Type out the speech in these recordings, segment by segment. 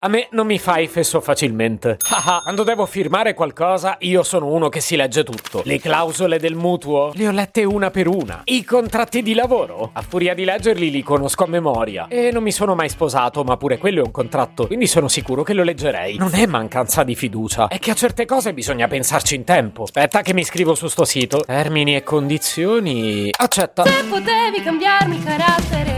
A me non mi fai fesso facilmente. Haha, quando devo firmare qualcosa, io sono uno che si legge tutto. Le clausole del mutuo le ho lette una per una. I contratti di lavoro, a furia di leggerli li conosco a memoria. E non mi sono mai sposato, ma pure quello è un contratto, quindi sono sicuro che lo leggerei. Non è mancanza di fiducia, è che a certe cose bisogna pensarci in tempo. Aspetta che mi scrivo su sto sito. Termini e condizioni. Accetta. Se potevi cambiarmi carattere,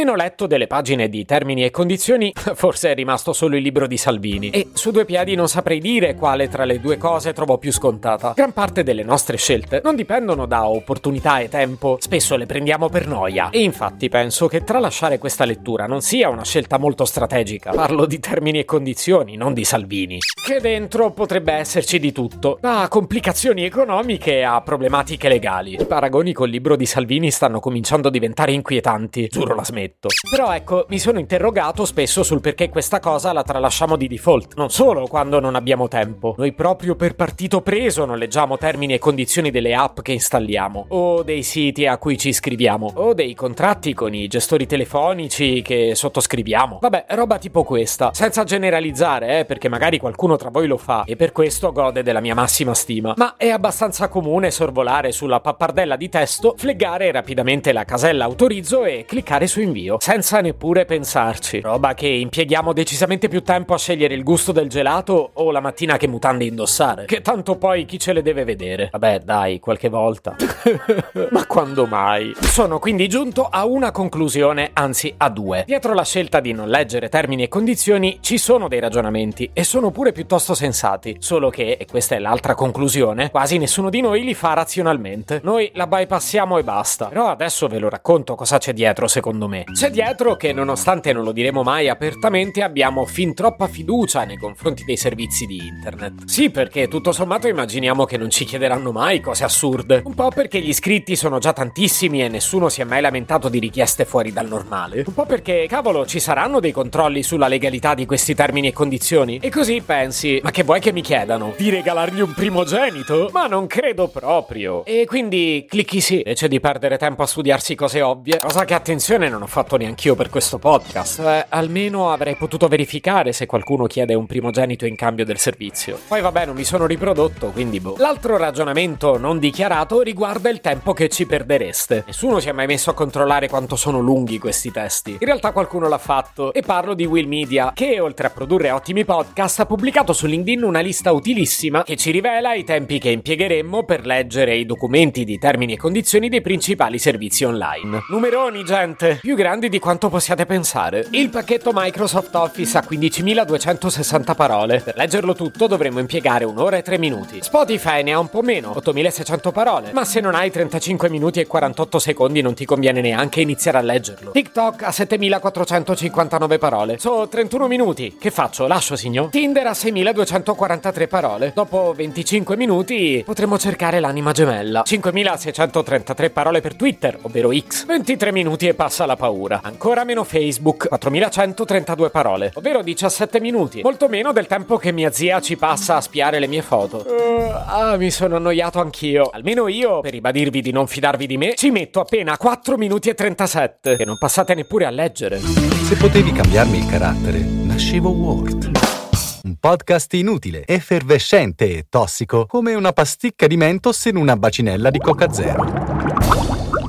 Meno letto delle pagine di termini e condizioni, forse è rimasto solo il libro di Salvini. E su due piedi non saprei dire quale tra le due cose trovo più scontata. Gran parte delle nostre scelte non dipendono da opportunità e tempo, spesso le prendiamo per noia. E infatti penso che tralasciare questa lettura non sia una scelta molto strategica. Parlo di termini e condizioni, non di Salvini. Che dentro potrebbe esserci di tutto, da complicazioni economiche a problematiche legali. I paragoni col libro di Salvini stanno cominciando a diventare inquietanti, giuro la smetto fumetto. Però ecco, mi sono interrogato spesso sul perché questa cosa la tralasciamo di default. Non solo quando non abbiamo tempo. Noi proprio per partito preso non leggiamo termini e condizioni delle app che installiamo, o dei siti a cui ci iscriviamo, o dei contratti con i gestori telefonici che sottoscriviamo. Vabbè, roba tipo questa. Senza generalizzare, eh, perché magari qualcuno tra voi lo fa e per questo gode della mia massima stima. Ma è abbastanza comune sorvolare sulla pappardella di testo, fleggare rapidamente la casella autorizzo e cliccare su invio, senza neppure pensarci. Roba che impieghiamo decisamente più tempo a scegliere il gusto del gelato o la mattina che mutande indossare. Che tanto poi chi ce le deve vedere? Vabbè, dai, qualche volta. Ma quando mai? Sono quindi giunto a una conclusione, anzi a due. Dietro la scelta di non leggere termini e condizioni ci sono dei ragionamenti e sono pure piuttosto sensati. Solo che, e questa è l'altra conclusione, quasi nessuno di noi li fa razionalmente. Noi la bypassiamo e basta. Però adesso ve lo racconto cosa c'è dietro secondo me. C'è dietro che, nonostante non lo diremo mai apertamente, abbiamo fin troppa fiducia nei confronti dei servizi di internet. Sì, perché tutto sommato immaginiamo che non ci chiederanno mai cose assurde. Un po' perché gli iscritti sono già tantissimi e nessuno si è mai lamentato di richieste fuori dal normale. Un po' perché, cavolo, ci saranno dei controlli sulla legalità di questi termini e condizioni. E così pensi, ma che vuoi che mi chiedano? Di regalargli un primogenito? Ma non credo proprio. E quindi clicchi sì, invece di perdere tempo a studiarsi cose ovvie. Cosa che attenzione non ho fatto neanch'io per questo podcast. Eh, almeno avrei potuto verificare se qualcuno chiede un primogenito in cambio del servizio. Poi vabbè, non mi sono riprodotto, quindi boh. L'altro ragionamento non dichiarato riguarda il tempo che ci perdereste. Nessuno si è mai messo a controllare quanto sono lunghi questi testi. In realtà qualcuno l'ha fatto e parlo di Will Media, che oltre a produrre ottimi podcast ha pubblicato su LinkedIn una lista utilissima che ci rivela i tempi che impiegheremmo per leggere i documenti di termini e condizioni dei principali servizi online. Numeroni, gente! Più grandi di quanto possiate pensare. Il pacchetto Microsoft Office ha 15.260 parole. Per leggerlo tutto dovremmo impiegare un'ora e tre minuti. Spotify ne ha un po' meno, 8.600 parole. Ma se non hai 35 minuti e 48 secondi non ti conviene neanche iniziare a leggerlo. TikTok ha 7.459 parole. So 31 minuti. Che faccio? Lascio, signor? Tinder ha 6.243 parole. Dopo 25 minuti potremo cercare l'anima gemella. 5.633 parole per Twitter, ovvero X. 23 minuti e passa la paura. Ancora meno Facebook, 4132 parole, ovvero 17 minuti. Molto meno del tempo che mia zia ci passa a spiare le mie foto. Uh, ah, mi sono annoiato anch'io. Almeno io, per ribadirvi di non fidarvi di me, ci metto appena 4 minuti e 37. E non passate neppure a leggere. Se potevi cambiarmi il carattere, nascevo Word. Un podcast inutile, effervescente e tossico, come una pasticca di mentos in una bacinella di Coca Zero.